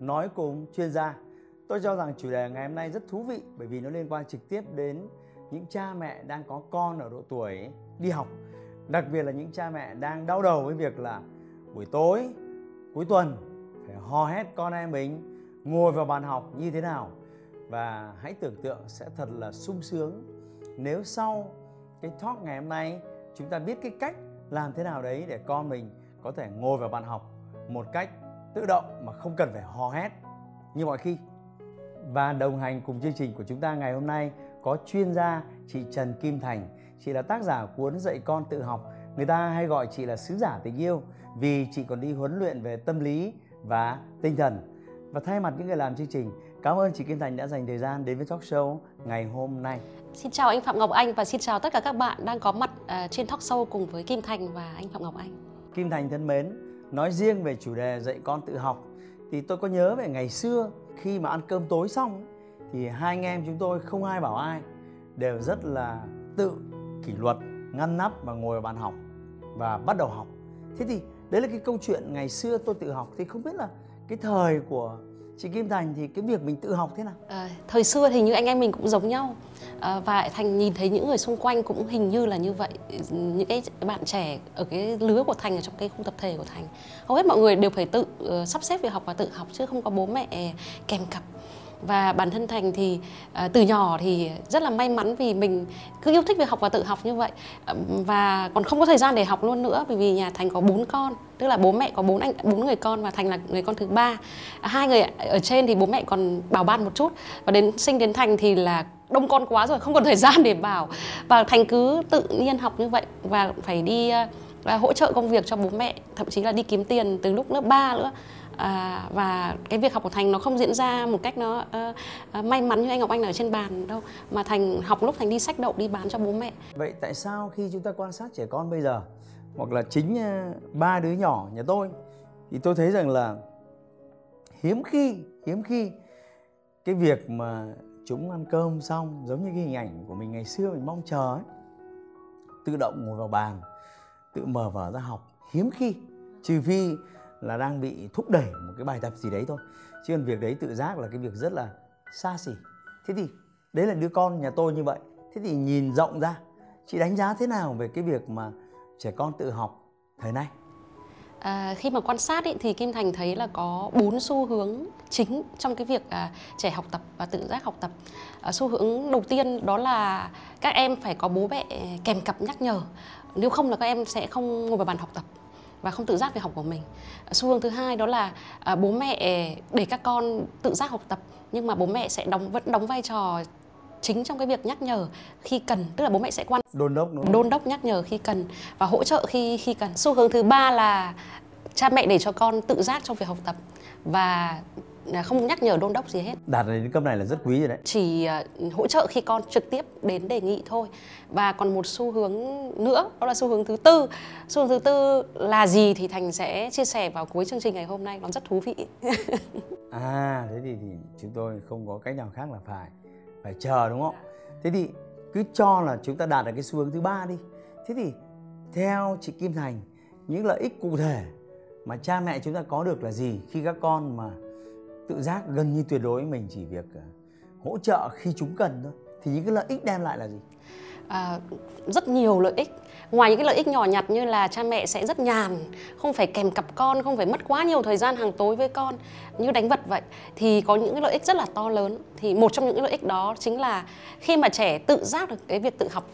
nói cùng chuyên gia. Tôi cho rằng chủ đề ngày hôm nay rất thú vị bởi vì nó liên quan trực tiếp đến những cha mẹ đang có con ở độ tuổi đi học. Đặc biệt là những cha mẹ đang đau đầu với việc là buổi tối, cuối tuần phải hò hét con em mình ngồi vào bàn học như thế nào. Và hãy tưởng tượng sẽ thật là sung sướng nếu sau cái talk ngày hôm nay chúng ta biết cái cách làm thế nào đấy để con mình có thể ngồi vào bàn học một cách tự động mà không cần phải hò hét như mọi khi. Và đồng hành cùng chương trình của chúng ta ngày hôm nay có chuyên gia chị Trần Kim Thành. Chị là tác giả cuốn Dạy con tự học. Người ta hay gọi chị là sứ giả tình yêu vì chị còn đi huấn luyện về tâm lý và tinh thần. Và thay mặt những người làm chương trình, cảm ơn chị Kim Thành đã dành thời gian đến với talk show ngày hôm nay. Xin chào anh Phạm Ngọc Anh và xin chào tất cả các bạn đang có mặt uh, trên talk show cùng với Kim Thành và anh Phạm Ngọc Anh. Kim Thành thân mến, nói riêng về chủ đề dạy con tự học, thì tôi có nhớ về ngày xưa khi mà ăn cơm tối xong thì hai anh em chúng tôi không ai bảo ai, đều rất là tự kỷ luật, ngăn nắp và ngồi vào bàn học và bắt đầu học. Thế thì đấy là cái câu chuyện ngày xưa tôi tự học, thì không biết là cái thời của chị Kim Thành thì cái việc mình tự học thế nào? À, thời xưa thì như anh em mình cũng giống nhau. À, và Thành nhìn thấy những người xung quanh cũng hình như là như vậy. Những cái bạn trẻ ở cái lứa của Thành ở trong cái khung tập thể của Thành. Hầu hết mọi người đều phải tự uh, sắp xếp việc học và tự học chứ không có bố mẹ kèm cặp và bản thân thành thì uh, từ nhỏ thì rất là may mắn vì mình cứ yêu thích việc học và tự học như vậy. Và còn không có thời gian để học luôn nữa bởi vì nhà thành có bốn con tức là bố mẹ có bốn anh bốn người con và thành là người con thứ ba. Hai người ở trên thì bố mẹ còn bảo ban một chút. Và đến sinh đến thành thì là đông con quá rồi không còn thời gian để bảo. Và thành cứ tự nhiên học như vậy và phải đi uh, hỗ trợ công việc cho bố mẹ thậm chí là đi kiếm tiền từ lúc lớp 3 nữa à, và cái việc học của thành nó không diễn ra một cách nó uh, may mắn như anh ngọc anh ở trên bàn đâu mà thành học lúc thành đi sách đậu đi bán cho bố mẹ. Vậy tại sao khi chúng ta quan sát trẻ con bây giờ hoặc là chính ờ, ba đứa nhỏ nhà tôi thì tôi thấy rằng là hiếm khi hiếm khi cái việc mà chúng ăn cơm xong giống như cái hình ảnh của mình ngày xưa mình mong chờ ấy tự động ngồi vào bàn tự mở vở ra học. Hiếm khi trừ phi là đang bị thúc đẩy một cái bài tập gì đấy thôi. Chứ còn việc đấy tự giác là cái việc rất là xa xỉ. Thế thì đấy là đứa con nhà tôi như vậy. Thế thì nhìn rộng ra chị đánh giá thế nào về cái việc mà trẻ con tự học thời nay? À, khi mà quan sát ý, thì Kim Thành thấy là có bốn xu hướng chính trong cái việc à, trẻ học tập và tự giác học tập. À, xu hướng đầu tiên đó là các em phải có bố mẹ kèm cặp nhắc nhở, nếu không là các em sẽ không ngồi vào bàn học tập và không tự giác về học của mình. Xu hướng thứ hai đó là à, bố mẹ để các con tự giác học tập nhưng mà bố mẹ sẽ đóng vẫn đóng vai trò chính trong cái việc nhắc nhở khi cần tức là bố mẹ sẽ quan đôn đốc đúng đôn đốc nhắc nhở khi cần và hỗ trợ khi khi cần. Xu hướng thứ ba là cha mẹ để cho con tự giác trong việc học tập và không nhắc nhở đôn đốc gì hết. Đạt đến cấp này là rất quý rồi đấy. Chỉ uh, hỗ trợ khi con trực tiếp đến đề nghị thôi. Và còn một xu hướng nữa đó là xu hướng thứ tư. Xu hướng thứ tư là gì thì thành sẽ chia sẻ vào cuối chương trình ngày hôm nay. Nó rất thú vị. À thế thì, thì chúng tôi không có cách nào khác là phải phải chờ đúng không? Thế thì cứ cho là chúng ta đạt được cái xu hướng thứ ba đi. Thế thì theo chị Kim Thành những lợi ích cụ thể mà cha mẹ chúng ta có được là gì khi các con mà tự giác gần như tuyệt đối mình chỉ việc ờ, hỗ trợ khi chúng cần thôi. Thì những cái lợi ích đem lại là gì? À, rất nhiều lợi ích. Ngoài những cái lợi ích nhỏ nhặt như là cha mẹ sẽ rất nhàn không phải kèm cặp con không phải mất quá nhiều thời gian hàng tối với con như đánh vật vậy thì có những cái lợi ích rất là to lớn. Thì một trong những cái lợi ích đó chính là khi mà trẻ tự giác được cái việc tự học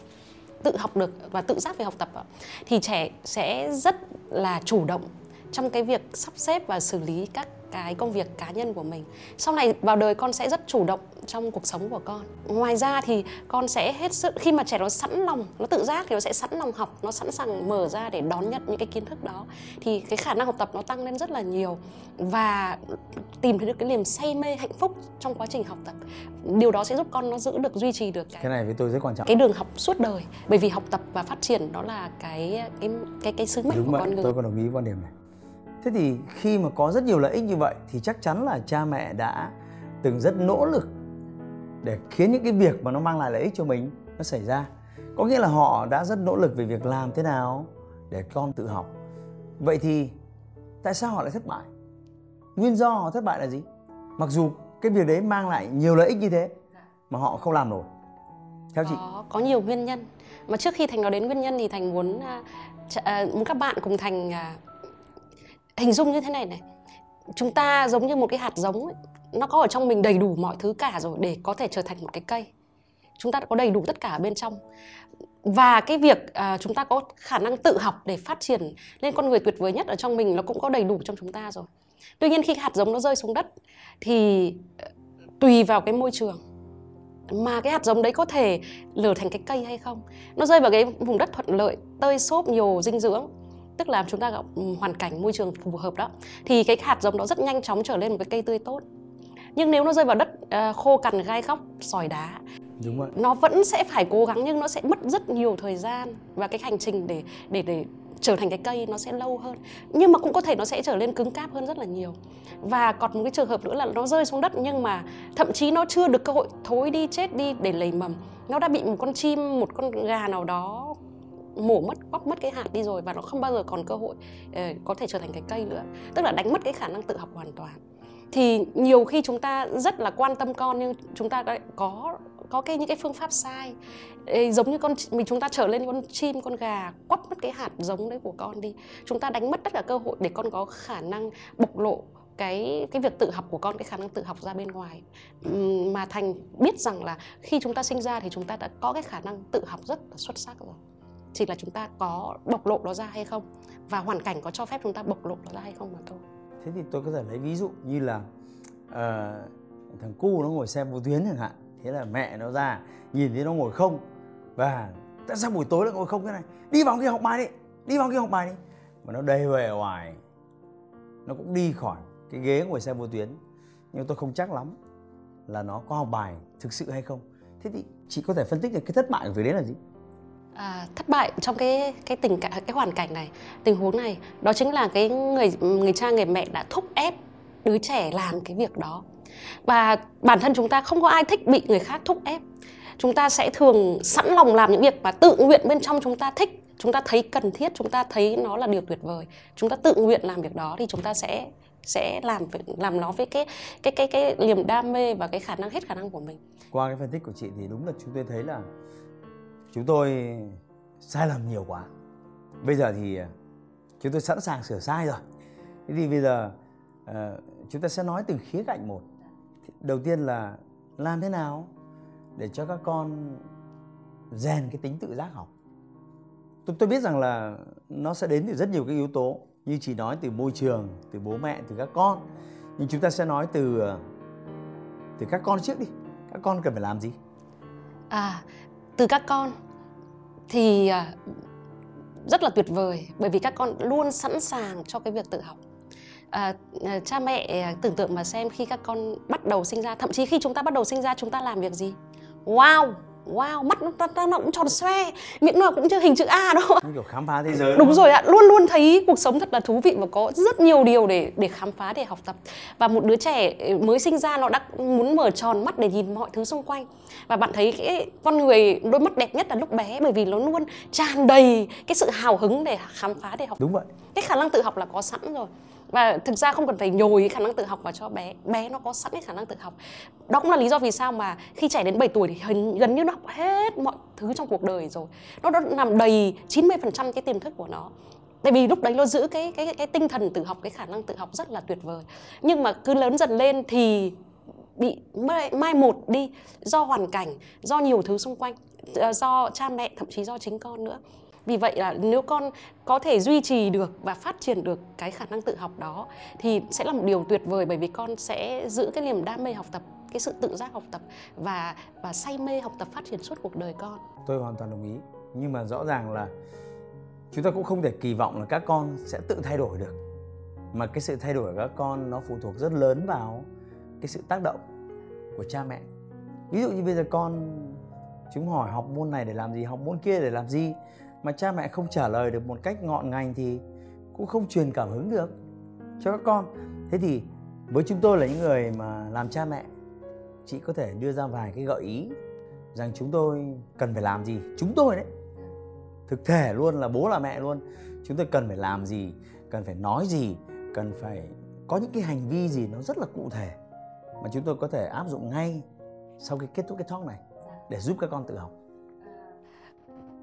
tự học được và tự giác về học tập thì trẻ sẽ rất là chủ động trong cái việc sắp xếp và xử lý các cái công việc cá nhân của mình. Sau này vào đời con sẽ rất chủ động trong cuộc sống của con. Ngoài ra thì con sẽ hết sức khi mà trẻ nó sẵn lòng nó tự giác thì nó sẽ sẵn lòng học nó sẵn sàng mở ra để đón nhận những cái kiến thức đó thì cái khả năng học tập nó tăng lên rất là nhiều và tìm thấy được cái niềm say mê hạnh phúc trong quá trình học tập. Điều đó sẽ giúp con nó giữ được duy trì được cái, cái này với tôi rất quan trọng. cái đường học suốt đời. Bởi vì học tập và phát triển đó là cái cái cái cái sứ mệnh Đúng của vậy, con người. tôi còn đồng ý quan điểm này thế thì khi mà có rất nhiều lợi ích như vậy thì chắc chắn là cha mẹ đã từng rất nỗ lực để khiến những cái việc mà nó mang lại lợi ích cho mình nó xảy ra. Có nghĩa là họ đã rất nỗ lực về việc làm thế nào để con tự học. Vậy thì tại sao họ lại thất bại? Nguyên do họ thất bại là gì? Mặc dù cái việc đấy mang lại nhiều lợi ích như thế mà họ không làm nổi. Theo chị. Có nhiều nguyên nhân. Mà trước khi thành nói đến nguyên nhân thì thành muốn uh, muốn các bạn cùng thành uh, hình dung như thế này này. Chúng ta giống như một cái hạt giống ấy, nó có ở trong mình đầy đủ mọi thứ cả rồi để có thể trở thành một cái cây. Chúng ta đã có đầy đủ tất cả ở bên trong. Và cái việc à, chúng ta có khả năng tự học để phát triển lên con người tuyệt vời nhất ở trong mình nó cũng có đầy đủ trong chúng ta rồi. Tuy nhiên khi hạt giống nó rơi xuống đất thì ờ, tùy vào cái môi trường mà cái hạt giống đấy có thể lở thành cái cây hay không. Nó rơi vào cái vùng đất thuận lợi tơi xốp nhiều dinh dưỡng tức là chúng ta gặp ừ, hoàn cảnh môi trường phù hợp đó thì cái hạt giống đó rất nhanh chóng trở lên một cái cây tươi tốt. Nhưng nếu nó rơi vào đất à, khô cằn gai góc sỏi đá đúng vậy. nó vẫn sẽ phải cố gắng nhưng nó sẽ mất rất nhiều thời gian và cái hành trình để để để trở thành cái cây nó sẽ lâu hơn. Nhưng mà cũng có thể nó sẽ trở lên cứng cáp hơn rất là nhiều. Và còn một cái trường hợp nữa là nó rơi xuống đất nhưng mà thậm chí nó chưa được cơ hội thối đi chết đi để lầy mầm. Nó đã bị một con chim một con gà nào đó mổ mất bóc mất cái hạt đi rồi và nó không bao giờ còn cơ hội uh, có thể trở thành cái cây nữa. Tức là đánh mất cái khả năng tự học hoàn toàn. Thì nhiều khi chúng ta rất là quan tâm con nhưng chúng ta lại có có cái những cái phương pháp sai. Ê, giống như con mình chúng ta trở lên con chim con gà quắp mất cái hạt giống đấy của con đi. Chúng ta đánh mất tất cả cơ hội để con có khả năng bộc lộ cái cái việc tự học của con cái khả năng tự học ra bên ngoài. Mà thành biết rằng là khi chúng ta sinh ra thì chúng ta đã có cái khả năng tự học rất là xuất sắc rồi chỉ là chúng ta có bộc lộ nó ra hay không? Và hoàn cảnh có cho phép chúng ta bộc lộ nó ra hay không mà thôi? Thế thì tôi có thể lấy ví dụ như là uh, thằng cu nó ngồi xe vô tuyến chẳng hạn. Thế là mẹ nó ra nhìn thấy nó ngồi không. Và tại sao buổi tối lại ngồi không? Thế này đi vào kia học bài đi đi vào kia học bài đi. Mà nó đầy về hoài. Nó cũng đi khỏi cái ghế ngồi xe vô tuyến. Nhưng tôi không chắc lắm là nó có học bài thực sự hay không. Thế thì chị có thể phân tích được cái thất bại của việc đấy là gì? À, thất bại trong cái cái tình cảnh cái hoàn cảnh này. Tình huống này đó chính là cái người người cha người mẹ đã thúc ép đứa trẻ làm cái việc đó. Và bản thân chúng ta không có ai thích bị người khác thúc ép. Chúng ta sẽ thường sẵn lòng làm những việc mà tự nguyện bên trong chúng ta thích. Chúng ta thấy cần thiết chúng ta thấy nó là điều tuyệt vời. Chúng ta tự nguyện làm việc đó thì chúng ta sẽ sẽ làm việc- làm nó với cái cái cái cái niềm đam mê và cái khả năng hết khả năng của mình. Qua cái phân tích của chị thì đúng là chúng tôi thấy là chúng tôi sai lầm nhiều quá. Bây giờ thì ờ, chúng tôi sẵn sàng sửa sai rồi. Thế thì bây giờ ờ, chúng ta sẽ nói từng khía cạnh một. Đầu tiên là làm thế nào để cho các con rèn cái tính tự giác học? Tôi, tôi biết rằng là nó sẽ đến từ rất nhiều cái yếu tố như chỉ nói từ môi trường từ bố mẹ từ các con. Nhưng chúng ta sẽ nói từ ờ, từ các con trước đi. Các con cần phải làm gì? À, từ các con thì à, rất là tuyệt vời bởi vì các con luôn sẵn sàng cho cái việc tự học. À, à cha mẹ à, tưởng tượng mà xem khi các con bắt đầu sinh ra, thậm chí khi chúng ta bắt đầu sinh ra chúng ta làm việc gì? Wow, wow, mắt nó, nó, nó cũng tròn xoe, miệng nó cũng chưa hình chữ A đâu. kiểu khám phá thế giới Đúng rồi ạ, luôn luôn thấy cuộc sống thật là thú vị và có rất nhiều điều để để khám phá để học tập. Và một đứa trẻ mới sinh ra nó đã muốn mở tròn mắt để nhìn mọi thứ xung quanh. Và bạn thấy cái con người đôi mắt đẹp nhất là lúc bé bởi vì nó luôn tràn đầy cái sự hào hứng để khám phá để học. đúng vậy Cái khả năng tự học là có sẵn rồi. Và thực ra không cần phải nhồi cái khả năng tự học vào cho bé. Bé nó có sẵn cái khả năng tự học. Đó cũng là lý do vì sao mà khi trẻ đến 7 tuổi thì hình, gần như nó học hết mọi thứ trong cuộc đời rồi. Nó đã nằm đầy 90% cái tiềm thức của nó. Tại vì lúc đấy nó giữ cái, cái, cái tinh thần tự học, cái khả năng tự học rất là tuyệt vời. Nhưng mà cứ lớn dần lên thì bị mai, mai một đi do hoàn cảnh, do nhiều thứ xung quanh, ờ, do cha mẹ, thậm chí do chính con nữa vì vậy là nếu con có thể duy trì được và phát triển được cái khả năng tự học đó thì sẽ là một điều tuyệt vời, bởi vì con sẽ giữ cái niềm đam mê học tập, cái sự tự giác học tập và và say mê học tập phát triển suốt cuộc đời con. Tôi hoàn toàn đồng ý. Nhưng mà rõ ràng là chúng ta cũng không thể kỳ vọng là các con sẽ tự thay đổi được. Mà cái sự thay đổi của các con nó phụ thuộc rất lớn vào cái sự tác động của cha mẹ. Ví dụ như bây giờ con, chúng hỏi học môn này để làm gì, học môn kia để làm gì? Mà cha mẹ không trả lời được một cách ngọn ngành thì cũng không truyền cảm hứng được cho các con. Thế thì với chúng tôi là những người mà làm cha mẹ, chị có thể đưa ra vài cái gợi ý rằng chúng tôi cần phải làm gì. Chúng tôi đấy, thực thể luôn là bố là mẹ luôn. Chúng tôi cần phải làm gì, cần phải nói gì, cần phải có những cái hành vi gì nó rất là cụ thể mà chúng tôi có thể áp dụng ngay sau khi kết thúc cái talk này để giúp các con tự học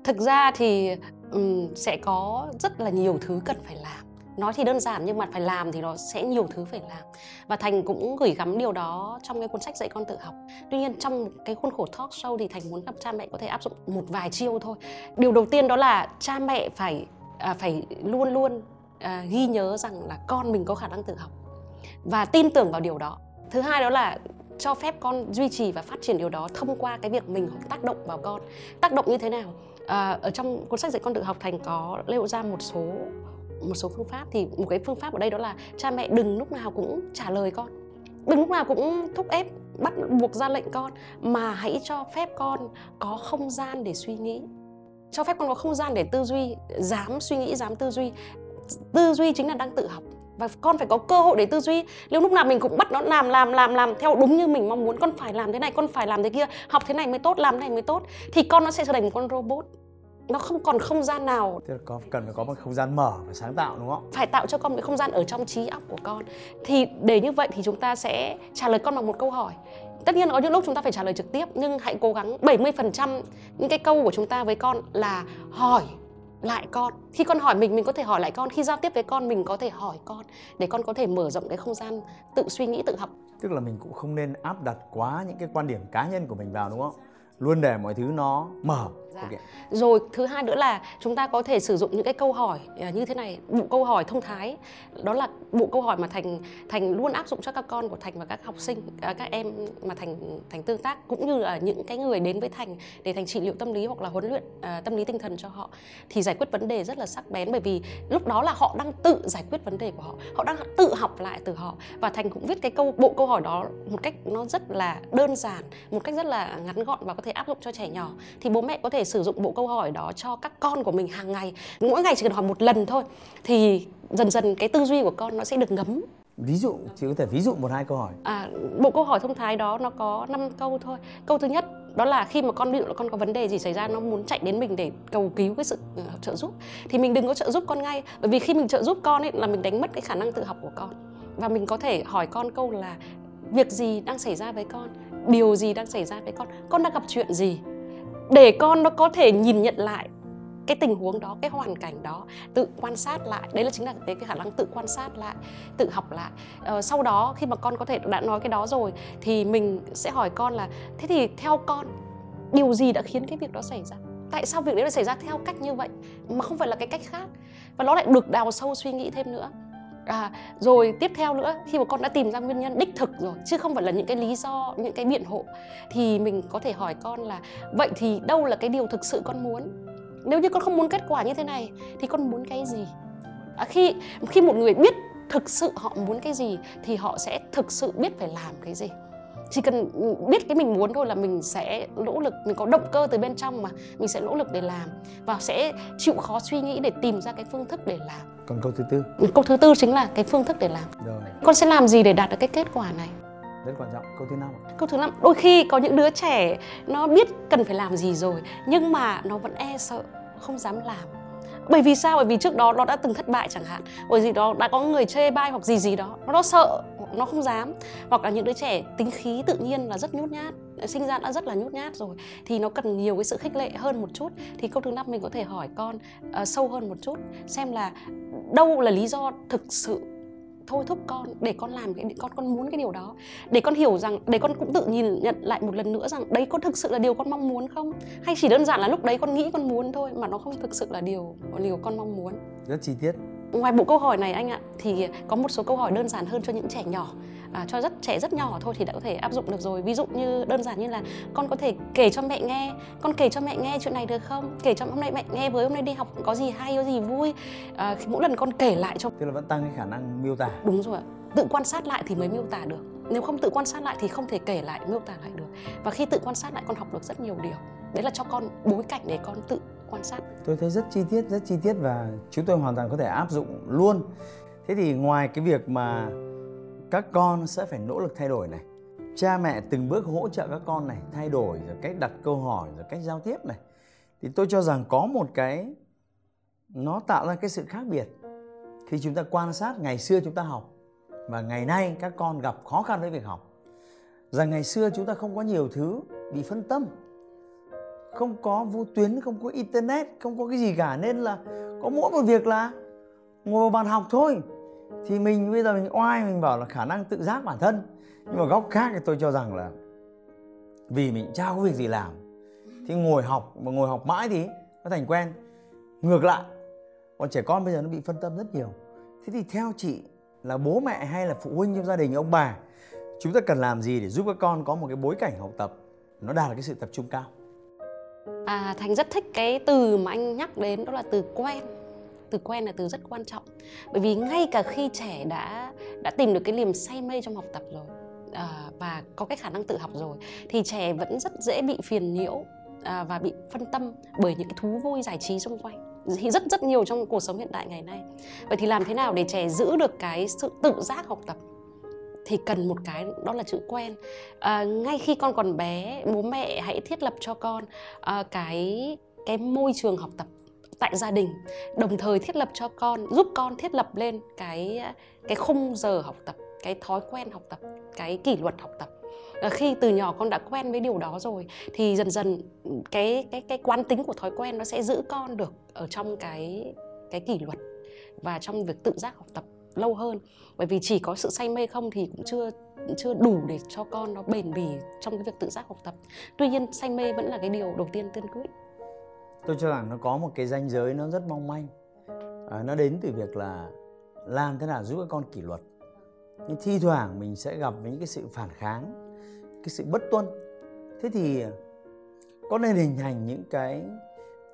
thực ra thì um, sẽ có rất là nhiều thứ cần phải làm. Nói thì đơn giản nhưng mà phải làm thì nó sẽ nhiều thứ phải làm. Và thành cũng gửi gắm điều đó trong cái cuốn sách dạy con tự học. Tuy nhiên trong cái khuôn khổ talk show thì thành muốn gặp cha mẹ có thể áp dụng một vài chiêu thôi. Điều đầu tiên đó là cha mẹ phải à, phải luôn luôn à, ghi nhớ rằng là con mình có khả năng tự học và tin tưởng vào điều đó. Thứ hai đó là cho phép con duy trì và phát triển điều đó thông qua cái việc mình tác động vào con. Tác động như thế nào? À, ở trong cuốn sách dạy con tự học thành có nêu ra một số một số phương pháp. Thì một cái phương pháp ở đây đó là cha mẹ đừng lúc nào cũng trả lời con. Đừng lúc nào cũng thúc ép bắt buộc ra lệnh con mà hãy cho phép con có không gian để suy nghĩ. Cho phép con có không gian để tư duy dám suy nghĩ dám tư duy. Tư duy chính là đang tự học và con phải có cơ hội để tư duy. Nếu lúc nào mình cũng bắt nó làm làm làm làm theo đúng như mình mong muốn con phải làm thế này con phải làm thế kia học thế này mới tốt làm thế này mới tốt thì con nó sẽ trở thành một con robot. Nó không còn không gian nào. Tức là có cần phải có một không gian mở và sáng tạo đúng không? Phải tạo cho con một không gian ở trong trí óc của con. Thì để như vậy thì chúng ta sẽ trả lời con bằng một câu hỏi. Tất nhiên có những lúc chúng ta phải trả lời trực tiếp nhưng hãy cố gắng 70% những cái câu của chúng ta với con là hỏi lại con. Khi con hỏi mình mình có thể hỏi lại con. Khi giao tiếp với con, mình có thể hỏi con để con có thể mở rộng cái không gian tự suy nghĩ, tự học. Tức là mình cũng không nên áp đặt quá những cái quan điểm cá nhân của mình vào, đúng không? Luôn để mọi thứ nó mở. Dạ. Okay. Rồi thứ hai nữa là chúng ta có thể sử dụng những cái câu hỏi à, như thế này, bộ câu hỏi thông thái. Đó là bộ câu hỏi mà thành thành luôn áp dụng cho các con của thành và các học sinh, à, các em mà thành thành tương tác cũng như là những cái người đến với thành để thành trị liệu tâm lý hoặc là huấn luyện uh, tâm lý tinh thần cho họ thì giải quyết vấn đề rất là sắc bén bởi vì lúc đó là họ đang tự giải quyết vấn đề của họ, họ đang tự học lại từ họ và thành cũng viết cái câu bộ câu hỏi đó một cách nó rất là đơn giản, một cách rất là ngắn gọn và có thể áp dụng cho trẻ nhỏ thì bố mẹ có thể sử dụng bộ câu hỏi đó cho các con của mình hàng ngày. Mỗi ngày chỉ cần hỏi một lần thôi thì dần dần cái tư duy của con nó sẽ được ngấm. Ví dụ chị có thể ví dụ một hai câu hỏi. À, bộ câu hỏi thông thái đó nó có 5 câu thôi. Câu thứ nhất đó là khi mà con ví dụ là con có vấn đề gì xảy ra nó muốn chạy đến mình để cầu cứu cái sự uh, trợ giúp thì mình đừng có trợ giúp con ngay. Bởi vì khi mình trợ giúp con ấy là mình đánh mất cái khả năng tự học của con. Và mình có thể hỏi con câu là việc gì đang xảy ra với con? Điều gì đang xảy ra với con? Con đang gặp chuyện gì để con nó có thể nhìn nhận lại cái tình huống đó cái hoàn cảnh đó tự quan sát lại. Đấy là chính là cái, cái khả năng tự quan sát lại tự học lại. Ờ, sau đó khi mà con có thể đã nói cái đó rồi thì mình sẽ hỏi con là thế thì theo con điều gì đã khiến cái việc đó xảy ra? Tại sao việc đấy lại xảy ra theo cách như vậy mà không phải là cái cách khác? Và nó lại được đào sâu suy nghĩ thêm nữa. À, rồi tiếp theo nữa khi mà con đã tìm ra nguyên nhân đích thực rồi chứ không phải là những cái lý do những cái biện hộ thì mình có thể hỏi con là vậy thì đâu là cái điều thực sự con muốn? Nếu như con không muốn kết quả như thế này thì con muốn cái gì? À, khi khi một người biết thực sự họ muốn cái gì thì họ sẽ thực sự biết phải làm cái gì chỉ cần biết cái mình muốn thôi là mình sẽ nỗ lực mình có động cơ từ bên trong mà. Mình sẽ nỗ lực để làm và sẽ chịu khó suy nghĩ để tìm ra cái phương thức để làm. Còn câu thứ tư? Câu thứ tư chính là cái phương thức để làm. Rồi. Con sẽ làm gì để đạt được cái kết quả này? Rất quan trọng. Câu thứ năm câu thứ năm đôi khi có những đứa trẻ nó biết cần phải làm gì rồi nhưng mà nó vẫn e sợ không dám làm bởi vì sao? Bởi vì trước đó nó đã từng thất bại chẳng hạn. Bởi vì đó đã có người chê bai hoặc gì gì đó. Nó, nó sợ nó không dám. Hoặc là những đứa trẻ tính khí tự nhiên là rất nhút nhát. Sinh ra đã rất là nhút nhát rồi. Thì nó cần nhiều cái sự khích lệ hơn một chút. Thì câu thứ năm mình có thể hỏi con uh, sâu hơn một chút. Xem là đâu là lý do thực sự thôi thúc con, để con làm cái con con muốn cái điều đó. Để con hiểu rằng, để con cũng tự nhìn nhận lại một lần nữa rằng đấy có thực sự là điều con mong muốn không? Hay chỉ đơn giản là lúc đấy con nghĩ con muốn thôi mà nó không thực sự là điều điều con mong muốn? Rất chi tiết ngoài bộ câu hỏi này anh ạ thì có một số câu hỏi đơn giản hơn cho những trẻ nhỏ à, cho rất trẻ rất nhỏ thôi thì đã có thể áp dụng được rồi. Ví dụ như đơn giản như là con có thể kể cho mẹ nghe con kể cho mẹ nghe chuyện này được không? Kể cho hôm nay mẹ nghe với hôm nay đi học có gì hay có gì vui? À, mỗi lần con kể lại cho tức là vẫn tăng cái khả năng miêu tả. Đúng rồi tự quan sát lại thì mới miêu tả được. Nếu không tự quan sát lại thì không thể kể lại miêu tả lại được. Và khi tự quan sát lại con học được rất nhiều điều đấy là cho con bối cảnh để con tự quan sát. Tôi thấy rất chi tiết, rất chi tiết và chúng tôi hoàn toàn có thể áp dụng luôn. Thế thì ngoài cái việc mà các con sẽ phải nỗ lực thay đổi này, cha mẹ từng bước hỗ trợ các con này thay đổi, rồi cách đặt câu hỏi, rồi cách giao tiếp này, thì tôi cho rằng có một cái, nó tạo ra cái sự khác biệt. Khi chúng ta quan sát ngày xưa chúng ta học và ngày nay các con gặp khó khăn với việc học, rằng ngày xưa chúng ta không có nhiều thứ bị phân tâm không có vô tuyến, không có internet, không có cái gì cả. Nên là có mỗi một việc là ngồi vào bàn học thôi. Thì mình, bây giờ mình oai, mình bảo là khả năng tự giác bản thân. Nhưng mà góc khác thì tôi cho rằng là vì mình chả có việc gì làm. Thì ngồi học, mà ngồi học mãi thì nó thành quen. Ngược lại còn trẻ con bây giờ nó bị phân tâm rất nhiều. Thế thì theo chị là bố mẹ hay là phụ huynh trong gia đình, ông bà, chúng ta cần làm gì để giúp các con có một cái bối cảnh học tập nó đạt được cái sự tập trung cao? À thành rất thích cái từ mà anh nhắc đến đó là từ quen. Từ quen là từ rất quan trọng. Bởi vì ngay cả khi trẻ đã đã tìm được cái niềm say mê trong học tập rồi à, và có cái khả năng tự học rồi thì trẻ vẫn rất dễ bị phiền nhiễu à, và bị phân tâm bởi những cái thú vui giải trí xung quanh. Thì rất rất nhiều trong cuộc sống hiện đại ngày nay. Vậy thì làm thế nào để trẻ giữ được cái sự tự giác học tập? Thì cần một cái đó là chữ quen. À, ngay khi con còn bé bố mẹ hãy thiết lập cho con à, cái cái môi trường học tập tại gia đình đồng thời thiết lập cho con giúp con thiết lập lên cái cái khung giờ học tập cái thói quen học tập cái kỷ luật học tập. À, khi từ nhỏ con đã quen với điều đó rồi thì dần dần cái cái cái quán tính của thói quen nó sẽ giữ con được ở trong cái cái kỷ luật và trong việc tự giác học tập lâu hơn. Bởi vì chỉ có sự say mê không thì cũng chưa chưa đủ để cho con nó bền bỉ trong cái việc tự giác học tập. Tuy nhiên say mê vẫn là cái điều đầu tiên tiên quyết. Tôi cho rằng nó có một cái ranh giới nó rất mong manh. À, nó đến từ việc là làm thế nào giúp các con kỷ luật. Nhưng thi thoảng mình sẽ gặp những cái sự phản kháng cái sự bất tuân. Thế thì có nên hình thành những cái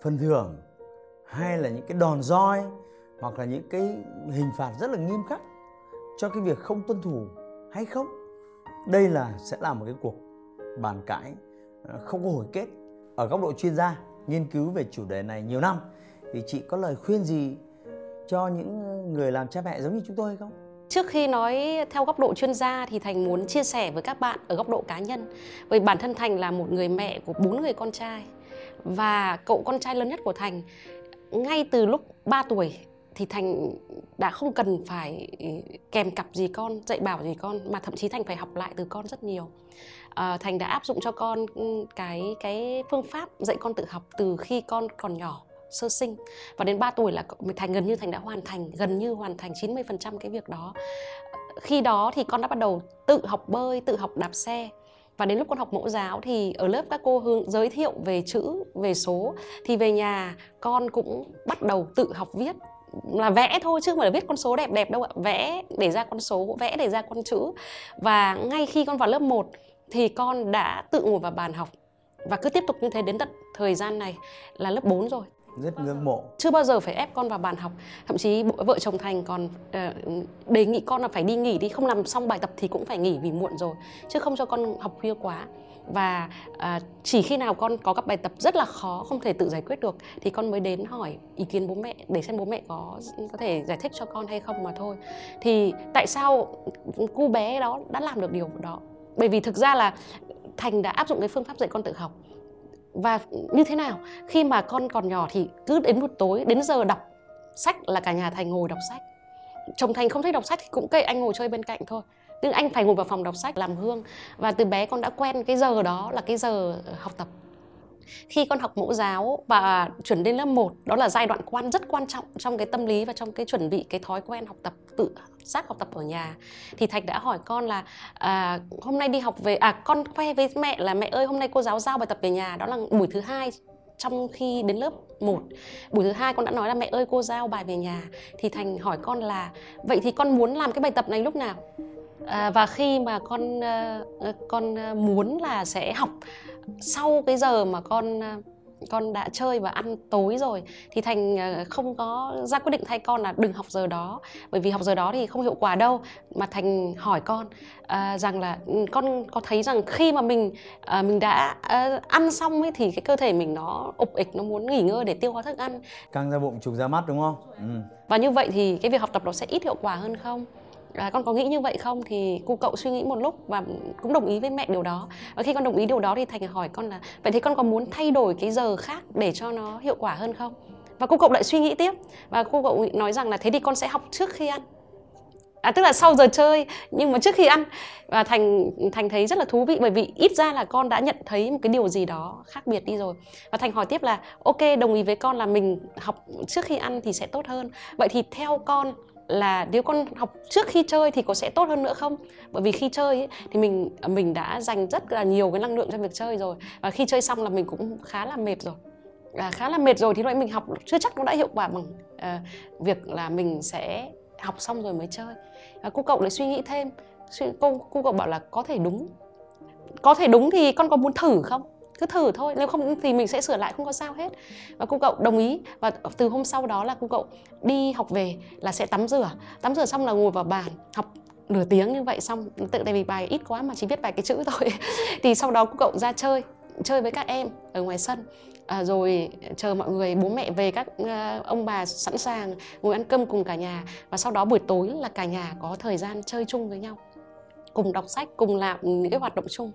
phần thưởng hay là những cái đòn roi hoặc là những cái hình phạt rất là nghiêm khắc cho cái việc không tuân thủ hay không đây là sẽ là một cái cuộc bàn cãi ờ, không có hồi kết ở góc độ chuyên gia, nghiên cứu về chủ đề này nhiều năm, thì chị có lời khuyên gì cho những người làm cha mẹ giống như chúng tôi hay không? Trước khi nói theo góc độ chuyên gia thì Thành muốn chia sẻ với các bạn ở góc độ cá nhân. Bởi bản thân Thành là một người mẹ của bốn người con trai và cậu con trai lớn nhất của Thành, ngay từ lúc 3 tuổi thì Thành đã không cần phải kèm cặp gì con, dạy bảo gì con mà thậm chí Thành phải học lại từ con rất nhiều. À, Thành đã áp dụng cho con ừ, cái cái phương pháp dạy con tự học từ khi con còn nhỏ sơ sinh và đến 3 tuổi là Thành gần như Thành đã hoàn thành gần như hoàn thành 90% cái việc đó. Khi đó thì con đã bắt đầu tự học bơi, tự học đạp xe và đến lúc con học mẫu giáo thì ở lớp các cô hướng giới thiệu về chữ về số thì về nhà con cũng bắt đầu tự học viết là vẽ thôi chứ không phải là viết con số đẹp đẹp đâu ạ. Vẽ để ra con số vẽ để ra con chữ. Và ngay khi con vào lớp 1 thì con đã tự ngồi vào bàn học. Và cứ tiếp tục như thế đến tận thời gian này là lớp 4 rồi. Rất ngưỡng mộ. Chưa bao giờ phải ép con vào bàn học. Thậm chí vợ chồng thành còn uh, đề nghị con là phải đi nghỉ đi. Không làm xong bài tập thì cũng phải nghỉ vì muộn rồi chứ không cho con học khuya quá và à, chỉ khi nào con có các bài tập rất là khó không thể tự giải quyết được thì con mới đến hỏi ý kiến bố mẹ để xem bố mẹ có có thể giải thích cho con hay không mà thôi. Thì tại sao cô bé đó đã làm được điều đó? Bởi vì thực ra là thành đã áp dụng cái phương pháp dạy con tự học. Và như thế nào? Khi mà con còn nhỏ thì cứ đến một tối đến giờ đọc sách là cả nhà thành ngồi đọc sách. Chồng thành không thích đọc sách thì cũng kệ anh ngồi chơi bên cạnh thôi tức anh phải ngồi vào phòng đọc sách làm hương và từ bé con đã quen cái giờ đó là cái giờ học tập. Khi con học mẫu giáo và chuyển lên lớp 1 đó là giai đoạn quan rất quan trọng trong cái tâm lý và trong cái chuẩn bị cái thói quen học tập tự giác học tập ở nhà. Thì thạch đã hỏi con là à, hôm nay đi học về à con khoe với mẹ là mẹ ơi hôm nay cô giáo giao bài tập về nhà. Đó là buổi thứ hai trong khi đến lớp 1 buổi thứ hai con đã nói là mẹ ơi cô giao bài về nhà. Thì thành hỏi con là vậy thì con muốn làm cái bài tập này lúc nào? À, và khi mà con uh, con muốn là sẽ học sau cái giờ mà con con đã chơi và ăn tối rồi thì thành không có ra quyết định thay con là đừng học giờ đó. Bởi vì học giờ đó thì không hiệu quả đâu. Mà thành hỏi con à, rằng là ừ, con có thấy rằng khi mà mình à, mình đã à, ăn xong ấy thì cái cơ thể mình nó ục ịch nó muốn nghỉ ngơi để tiêu hóa thức ăn. Căng ra bụng trùng ra mắt đúng không? Ừ. và như vậy thì cái việc học tập nó sẽ ít hiệu quả hơn không à, con có nghĩ như vậy không? Thì cô cậu suy nghĩ một lúc và cũng đồng ý với mẹ điều đó. Và khi con đồng ý điều đó thì thành hỏi con là vậy thì con có muốn thay đổi cái giờ khác để cho nó hiệu quả hơn không? Và cô cậu lại suy nghĩ tiếp. Và cô cậu nói rằng là thế thì con sẽ học trước khi ăn. À tức là sau giờ chơi nhưng mà trước khi ăn. Và thành thành thấy rất là thú vị bởi vì ít ra là con đã nhận thấy một cái điều gì đó khác biệt đi rồi. Và thành hỏi tiếp là ok đồng ý với con là mình học trước khi ăn thì sẽ tốt hơn. Vậy thì theo con là nếu con học trước khi chơi thì có sẽ tốt hơn nữa không? Bởi vì khi chơi ấy, thì mình à, mình đã dành rất là nhiều cái năng lượng cho việc chơi rồi. Và khi chơi xong là mình cũng khá là mệt rồi. À, khá là mệt rồi thì lúc mình học chưa chắc nó đã hiệu quả bằng à, việc là mình sẽ học xong rồi mới chơi. Và cô cậu lại suy nghĩ thêm. Cô cô cậu bảo là có thể đúng. Có thể đúng thì con có muốn thử không? Cứ thử thôi nếu không thì mình sẽ sửa lại không có sao hết. Và cô cậu đồng ý. Và từ hôm sau đó là cô cậu đi học về là sẽ tắm rửa. Tắm rửa xong là ngồi vào bàn học nửa tiếng như vậy xong tự tại vì bài ít quá mà chỉ viết vài cái chữ thôi. Thì sau đó cô cậu ra chơi chơi với các em ở ngoài sân. À, rồi chờ mọi người bố mẹ về các uh, ông bà sẵn sàng ngồi ăn cơm cùng cả nhà. Và sau đó buổi tối là cả nhà có thời gian chơi chung với nhau cùng đọc sách cùng làm những cái hoạt động chung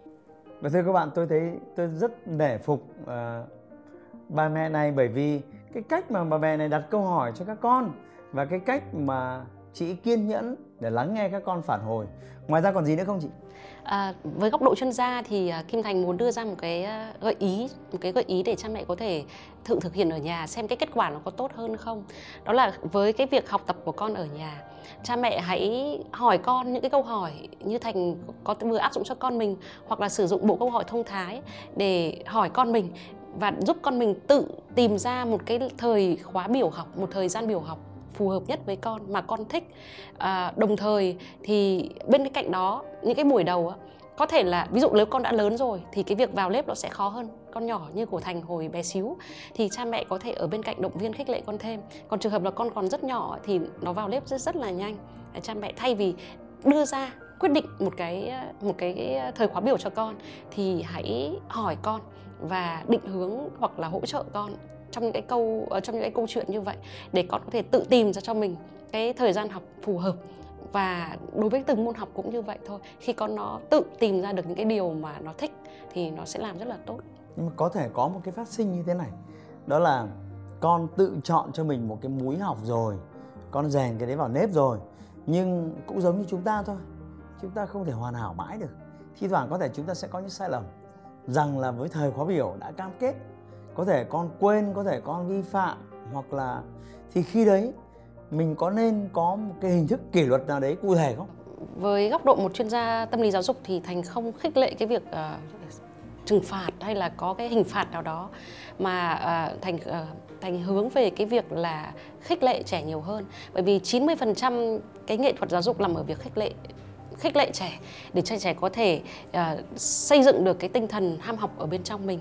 và thưa các bạn tôi thấy tôi rất nể phục uh, ba mẹ này bởi vì cái cách mà bà mẹ này đặt câu hỏi cho các con và cái cách mà chị kiên nhẫn để lắng nghe các con phản hồi. Ngoài ra còn gì nữa không chị? À, với góc độ chuyên gia thì à, Kim Thành muốn đưa ra một cái à, gợi ý, một cái gợi ý để cha mẹ có thể thử thực hiện ở nhà xem cái kết quả nó có tốt hơn không. Đó là với cái việc học tập của con ở nhà, cha mẹ hãy hỏi con những cái câu hỏi như Thành có vừa áp dụng cho con mình hoặc là sử dụng bộ câu hỏi thông thái để hỏi con mình và giúp con mình tự tìm ra một cái thời khóa biểu học, một thời gian biểu học phù hợp nhất với con mà con thích. À, đồng thời thì bên cái cạnh đó những cái buổi đầu á, có thể là ví dụ nếu con đã lớn rồi thì cái việc vào lớp nó sẽ khó hơn. Con nhỏ như của thành hồi bé xíu thì cha mẹ có thể ở bên cạnh động viên khích lệ con thêm. Còn trường hợp là con còn rất nhỏ thì nó vào lớp rất rất là nhanh. Cha mẹ thay vì đưa ra quyết định một cái một cái thời khóa biểu cho con thì hãy hỏi con và định hướng hoặc là hỗ trợ con trong những cái câu ờ, trong những cái câu chuyện như vậy để con có thể tự tìm ra cho mình cái thời gian học phù hợp. Và đối với từng môn học cũng như vậy thôi, khi con nó tự tìm ra được những cái điều mà nó thích thì nó sẽ làm rất là tốt. Nhưng mà có thể có một cái phát sinh như thế này, đó là con tự chọn cho mình một cái múi học rồi, con rèn cái đấy vào nếp rồi, nhưng cũng giống như chúng ta thôi, chúng ta không thể hoàn hảo mãi được. Thi thoảng có thể chúng ta sẽ có những sai lầm, rằng là với thời khóa biểu đã cam kết có thể con quên có thể con vi phạm hoặc là thì khi đấy mình có nên có một cái hình thức kỷ luật nào đấy cụ thể không? Với góc độ một chuyên gia tâm lý giáo dục thì thành không khích lệ cái việc uh, trừng phạt hay là có cái hình phạt nào đó mà uh, thành uh, thành hướng về cái việc là khích lệ trẻ nhiều hơn. Bởi vì 90% cái nghệ thuật giáo dục nằm ở việc khích lệ khích lệ trẻ để cho trẻ có thể uh, xây dựng được cái tinh thần ham học ở bên trong mình.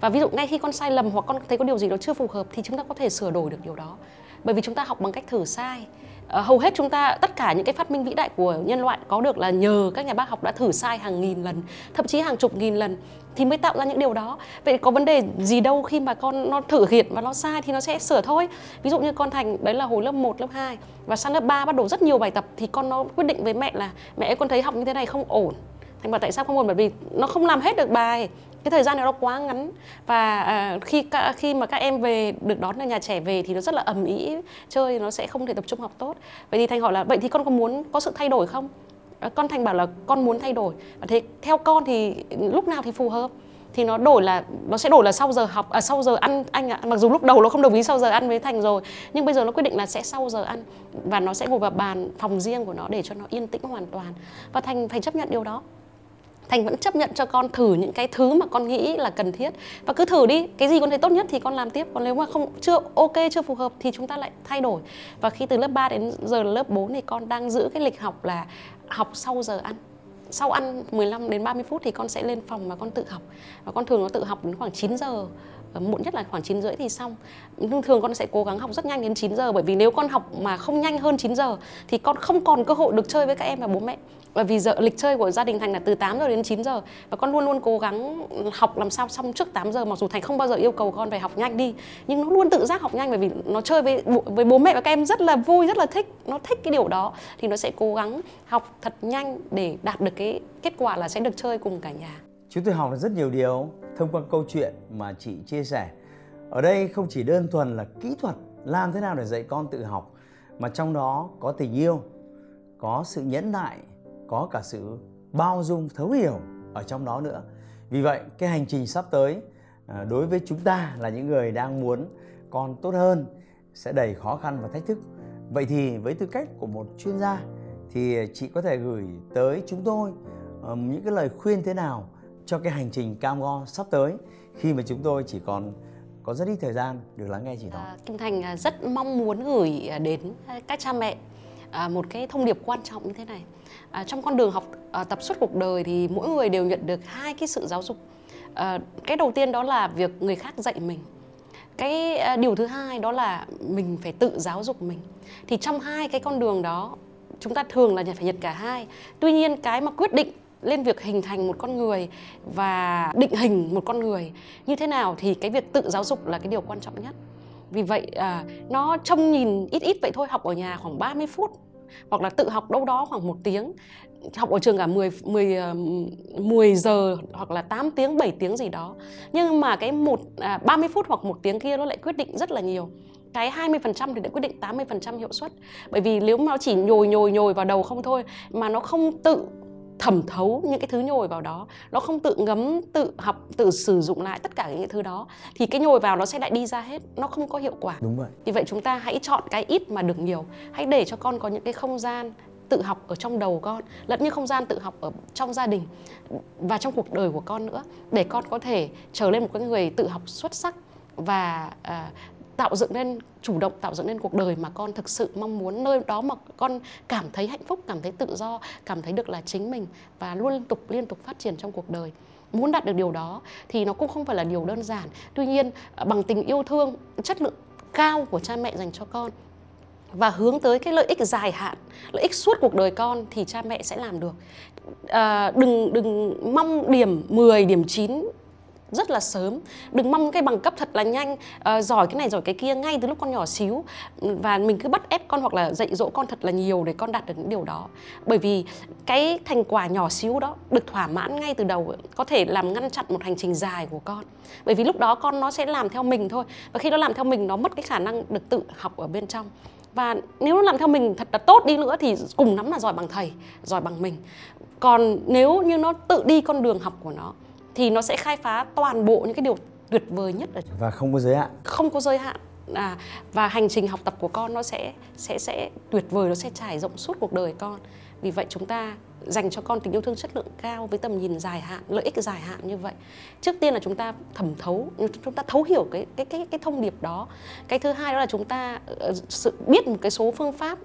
Và ví dụ ngay khi con sai lầm hoặc con thấy có điều gì đó chưa phù hợp thì chúng ta có thể sửa đổi được điều đó. Bởi vì chúng ta học bằng cách thử sai. Ờ, hầu hết chúng ta tất cả những cái phát minh vĩ đại của nhân loại có được là nhờ các nhà bác học đã thử sai hàng nghìn lần thậm chí hàng chục nghìn lần thì mới tạo ra những điều đó. Vậy có vấn đề gì đâu khi mà con nó thử hiện và nó sai thì nó sẽ sửa thôi. Ví dụ như con thành đấy là hồi lớp 1, lớp 2 và sang lớp 3 bắt đầu rất nhiều bài tập thì con nó quyết định với mẹ là mẹ con thấy học như thế này không ổn. Thành bảo tại sao không ổn? Bởi vì nó không làm hết được bài cái thời gian này nó quá ngắn. Và à, khi khi mà các em về được đón ở nhà trẻ về thì nó rất là ầm ĩ chơi nó sẽ không thể tập trung học tốt. Vậy thì thành hỏi là vậy thì con có muốn có sự thay đổi không? Ờ, con thành bảo là con muốn thay đổi. Và thế theo con thì lúc nào thì phù hợp. Thì nó đổi là nó sẽ đổi là sau giờ học à, sau giờ ăn anh ạ. Mặc dù lúc đầu nó không đồng ý sau giờ ăn với thành rồi nhưng bây giờ nó quyết định là sẽ sau giờ ăn. Và nó sẽ ngồi vào bàn phòng riêng của nó để cho nó yên tĩnh hoàn toàn. Và thành phải chấp nhận điều đó thành vẫn chấp nhận cho con thử những cái thứ mà con nghĩ là cần thiết. Và cứ thử đi, cái gì con thấy tốt nhất thì con làm tiếp. Còn nếu mà không, chưa ok, chưa phù hợp thì chúng ta lại thay đổi. Và khi từ lớp 3 đến giờ lớp 4 thì con đang giữ cái lịch học là học sau giờ ăn. Sau ăn 15 đến 30 phút thì con sẽ lên phòng và con tự học. Và con thường nó tự học đến khoảng 9 giờ. Ờ, muộn nhất là khoảng 9 rưỡi thì xong. Nhưng thường con sẽ cố gắng học rất nhanh đến 9 giờ, bởi vì nếu con học mà không nhanh hơn 9 giờ thì con không còn cơ hội được chơi với các em và bố mẹ. Bởi vì giờ, lịch chơi của gia đình Thành là từ 8 giờ đến 9 giờ, và con luôn luôn cố gắng học làm sao xong trước 8 giờ, mặc dù Thành không bao giờ yêu cầu con phải học nhanh đi, nhưng nó luôn tự giác học nhanh, bởi vì nó chơi với với bố mẹ và các em rất là vui, rất là thích, nó thích cái điều đó. Thì nó sẽ cố gắng học thật nhanh để đạt được cái kết quả là sẽ được chơi cùng cả nhà. Chúng tôi học được rất nhiều điều thông qua câu chuyện mà chị chia sẻ. Ở đây không chỉ đơn thuần là kỹ thuật làm thế nào để dạy con tự học mà trong đó có tình yêu, có sự nhẫn nại có cả sự bao dung thấu hiểu ở trong đó nữa vì vậy cái hành trình sắp tới à, đối với chúng ta là những người đang muốn con tốt hơn sẽ đầy khó khăn và thách thức vậy thì với tư cách của một chuyên gia thì chị có thể gửi tới chúng tôi những cái lời khuyên thế nào cho cái hành trình cam go sắp tới. Khi mà chúng tôi chỉ còn có rất ít thời gian được lắng nghe chị nói. À, Kim Thành à, rất mong muốn gửi à, đến các cha mẹ à, một cái thông điệp quan trọng như thế này. À, trong con đường học tập suốt cuộc đời thì mỗi người đều nhận được hai cái sự giáo dục. À, cái đầu tiên đó là việc người khác dạy mình. Cái điều thứ hai đó là mình phải tự giáo dục mình. Thì trong hai cái con đường đó chúng ta thường là phải nhận cả hai. Tuy nhiên cái mà quyết định lên việc hình thành một con người và định hình một con người như thế nào thì cái việc tự giáo dục là cái điều quan trọng nhất. Vì vậy à, nó trông nhìn ít ít vậy thôi học ở nhà khoảng 30 phút hoặc là tự học đâu đó khoảng một tiếng học ở trường cả 10 10 10 giờ hoặc là 8 tiếng 7 tiếng gì đó. Nhưng mà cái một à, 30 phút hoặc một tiếng kia nó lại quyết định rất là nhiều. Cái 20% thì đã quyết định 80% hiệu suất. Bởi vì nếu mà chỉ nhồi nhồi nhồi vào đầu không thôi mà nó không tự thẩm thấu những cái thứ nhồi vào đó. Nó không tự ngấm tự học tự sử dụng lại tất cả những thứ đó. Thì cái nhồi vào nó sẽ lại đi ra hết nó không có hiệu quả. Đúng vậy. Vì vậy chúng ta hãy chọn cái ít mà được nhiều. Hãy để cho con có những cái không gian tự học ở trong đầu con lẫn như không gian tự học ở trong gia đình và trong cuộc đời của con nữa để con có thể trở lên một cái người tự học xuất sắc và à, tạo dựng nên chủ động tạo dựng nên cuộc đời mà con thực sự mong muốn nơi đó mà con cảm thấy hạnh phúc cảm thấy tự do cảm thấy được là chính mình và luôn liên tục liên tục phát triển trong cuộc đời. Muốn đạt được điều đó thì nó cũng không phải là điều đơn giản. Tuy nhiên à, bằng tình yêu thương chất lượng cao của cha mẹ dành cho con và hướng tới cái lợi ích dài hạn lợi ích suốt cuộc đời con thì cha mẹ sẽ làm được. À, đừng đừng mong điểm 10 điểm 9 rất là sớm. Đừng mong cái bằng cấp thật là nhanh. Uh, giỏi cái này giỏi cái kia ngay từ lúc con nhỏ xíu. Và mình cứ bắt ép con hoặc là dạy dỗ con thật là nhiều để con đạt được những điều đó. Bởi vì cái thành quả nhỏ xíu đó được thỏa mãn ngay từ đầu có thể làm ngăn chặn một hành trình dài của con. Bởi vì lúc đó con nó sẽ làm theo mình thôi. Và khi nó làm theo mình nó mất cái khả năng được tự học ở bên trong. Và nếu nó làm theo mình thật là tốt đi nữa thì cùng lắm là giỏi bằng thầy giỏi bằng mình. Còn nếu như nó tự đi con đường học của nó thì nó sẽ khai phá toàn bộ những cái điều tuyệt vời nhất ở và không có giới hạn. Không có giới hạn à, và hành trình học tập của con nó sẽ sẽ sẽ tuyệt vời nó sẽ trải rộng suốt cuộc đời con. Vì vậy chúng ta dành cho con tình yêu thương chất lượng cao với tầm nhìn dài hạn lợi ích dài hạn như vậy. Trước tiên là chúng ta thẩm thấu chúng ta thấu hiểu cái cái cái cái thông điệp đó. Cái thứ hai đó là chúng ta uh, sự biết một cái số phương pháp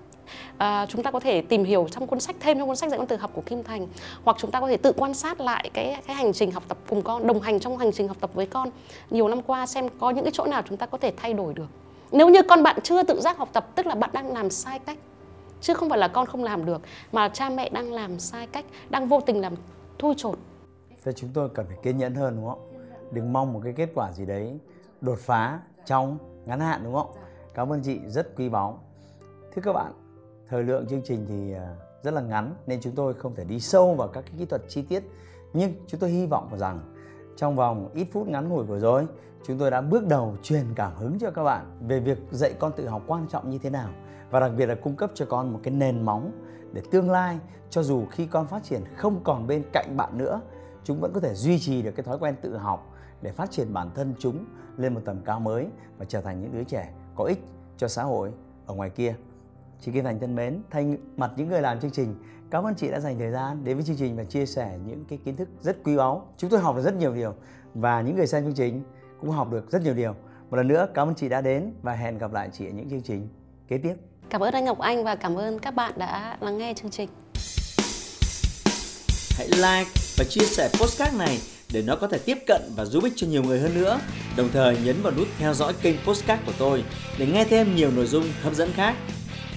à, chúng ta có thể tìm hiểu trong cuốn sách thêm trong cuốn sách dạy con từ học của Kim Thành. Hoặc chúng ta có thể tự quan sát lại cái cái hành trình học tập cùng con đồng hành trong hành trình học tập với con. Nhiều năm qua xem có những cái chỗ nào chúng ta có thể thay đổi được. Nếu như con bạn chưa tự giác học tập tức là bạn đang làm sai cách chứ không phải là con không làm được mà cha mẹ đang làm sai cách đang vô tình làm thui chột. Thế chúng tôi cần phải kiên nhẫn hơn đúng không? Đừng mong một cái kết quả gì đấy đột phá trong ngắn hạn đúng không? Cảm ơn chị rất quý báu. Thưa các bạn thời lượng chương trình thì à, rất là ngắn nên chúng tôi không thể đi sâu vào các cái kỹ thuật chi tiết nhưng chúng tôi hy vọng rằng trong vòng ít phút ngắn ngủi vừa rồi, chúng tôi đã bước đầu truyền cảm hứng cho các bạn về việc dạy con tự học quan trọng như thế nào và đặc biệt là cung cấp cho con một cái nền móng để tương lai, cho dù khi con phát triển không còn bên cạnh bạn nữa, chúng vẫn có thể duy trì được cái thói quen tự học để phát triển bản thân chúng lên một tầm cao mới và trở thành những đứa trẻ có ích cho xã hội ở ngoài kia. Chị Kim Thành thân mến, thay mặt những người làm chương trình, cảm ơn chị đã dành thời gian đến với chương trình và chia sẻ những cái kiến thức rất quý báu. Chúng tôi học được rất nhiều điều và những người xem chương trình cũng học được rất nhiều điều. Một lần nữa cảm ơn chị đã đến và hẹn gặp lại chị ở những chương trình kế tiếp. Cảm ơn anh Ngọc Anh và cảm ơn các bạn đã lắng nghe chương trình. Hãy like và chia sẻ postcard này để nó có thể tiếp cận và giúp ích cho nhiều người hơn nữa. Đồng thời nhấn vào nút theo dõi kênh postcard của tôi để nghe thêm nhiều nội dung hấp dẫn khác.